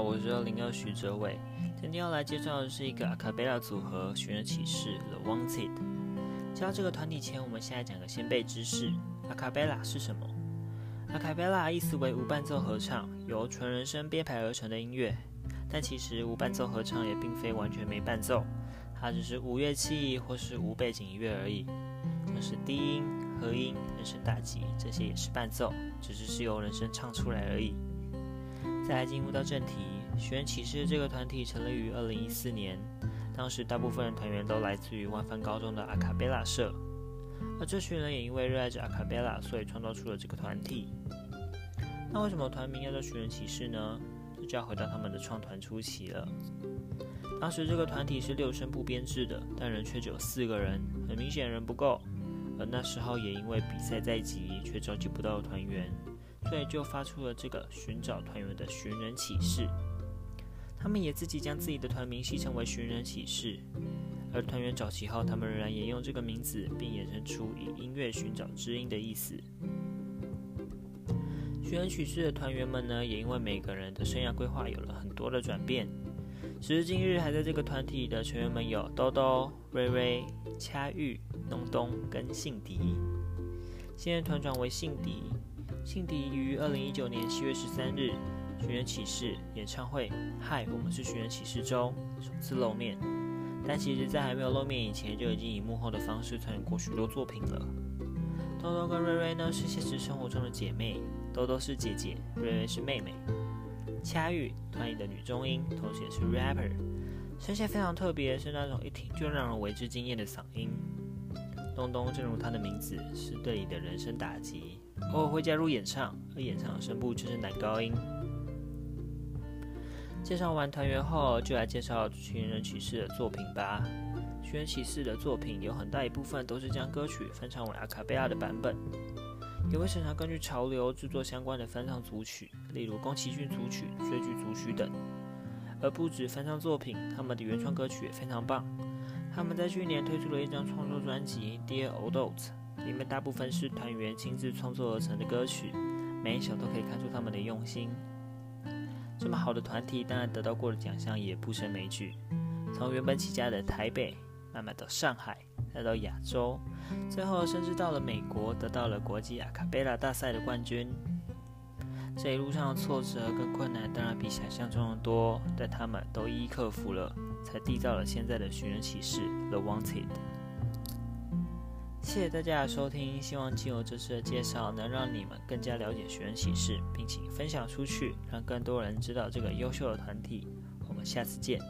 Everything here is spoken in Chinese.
我是二零二徐哲伟。今天要来介绍的是一个阿卡贝拉组合——寻人启事 The Wanted。介绍这个团体前，我们先来讲个先辈知识：阿卡贝拉是什么？阿卡贝拉意思为无伴奏合唱，由纯人声编排而成的音乐。但其实无伴奏合唱也并非完全没伴奏，它只是无乐器或是无背景音乐而已，像是低音、和音、人声打击这些也是伴奏，只是是由人声唱出来而已。再来进入到正题，寻人启事这个团体成立于二零一四年，当时大部分的团员都来自于万帆高中的阿卡贝拉社，而这群人也因为热爱着阿卡贝拉，所以创造出了这个团体。那为什么团名要叫寻人启事呢？这就要回到他们的创团初期了。当时这个团体是六声部编制的，但人却只有四个人，很明显人不够。而那时候也因为比赛在即，却召集不到团员。所以就发出了这个寻找团员的寻人启事。他们也自己将自己的团名戏称为寻人启事。而团员找齐后，他们仍然沿用这个名字，并衍生出以音乐寻找知音的意思。寻人启事的团员们呢，也因为每个人的生涯规划有了很多的转变。时至今日，还在这个团体的成员们有兜兜、瑞瑞、恰玉、东东跟信迪。现任团长为信迪。辛迪于二零一九年七月十三日《寻人启事》演唱会，嗨，我们是寻人启事中首次露面。但其实，在还没有露面以前，就已经以幕后的方式参与过许多作品了。豆豆跟瑞瑞呢，是现实生活中的姐妹，豆豆是姐姐，瑞瑞是妹妹。恰玉，团里的女中音，同时也是 rapper，声线非常特别，是那种一听就让人为之惊艳的嗓音。东东，正如他的名字，是对你的人生打击。偶尔会加入演唱，而演唱的声部却是男高音。介绍完团员后，就来介绍寻人启事的作品吧。寻人启事的作品有很大一部分都是将歌曲翻唱为阿卡贝拉的版本，也会时常根据潮流制作相关的翻唱组曲，例如宫崎骏组曲、追剧组曲等。而不止翻唱作品，他们的原创歌曲也非常棒。他们在去年推出了一张创作专辑《Dear Old Oat》。里面大部分是团员亲自创作而成的歌曲，每一首都可以看出他们的用心。这么好的团体，当然得到过的奖项也不胜枚举。从原本起家的台北，慢慢到上海，再到亚洲，最后甚至到了美国，得到了国际阿卡贝拉大赛的冠军。这一路上的挫折跟困难，当然比想象中的多，但他们都一一克服了，才缔造了现在的寻人启事 The Wanted。谢谢大家的收听，希望经由这次的介绍，能让你们更加了解寻人启事，并且分享出去，让更多人知道这个优秀的团体。我们下次见。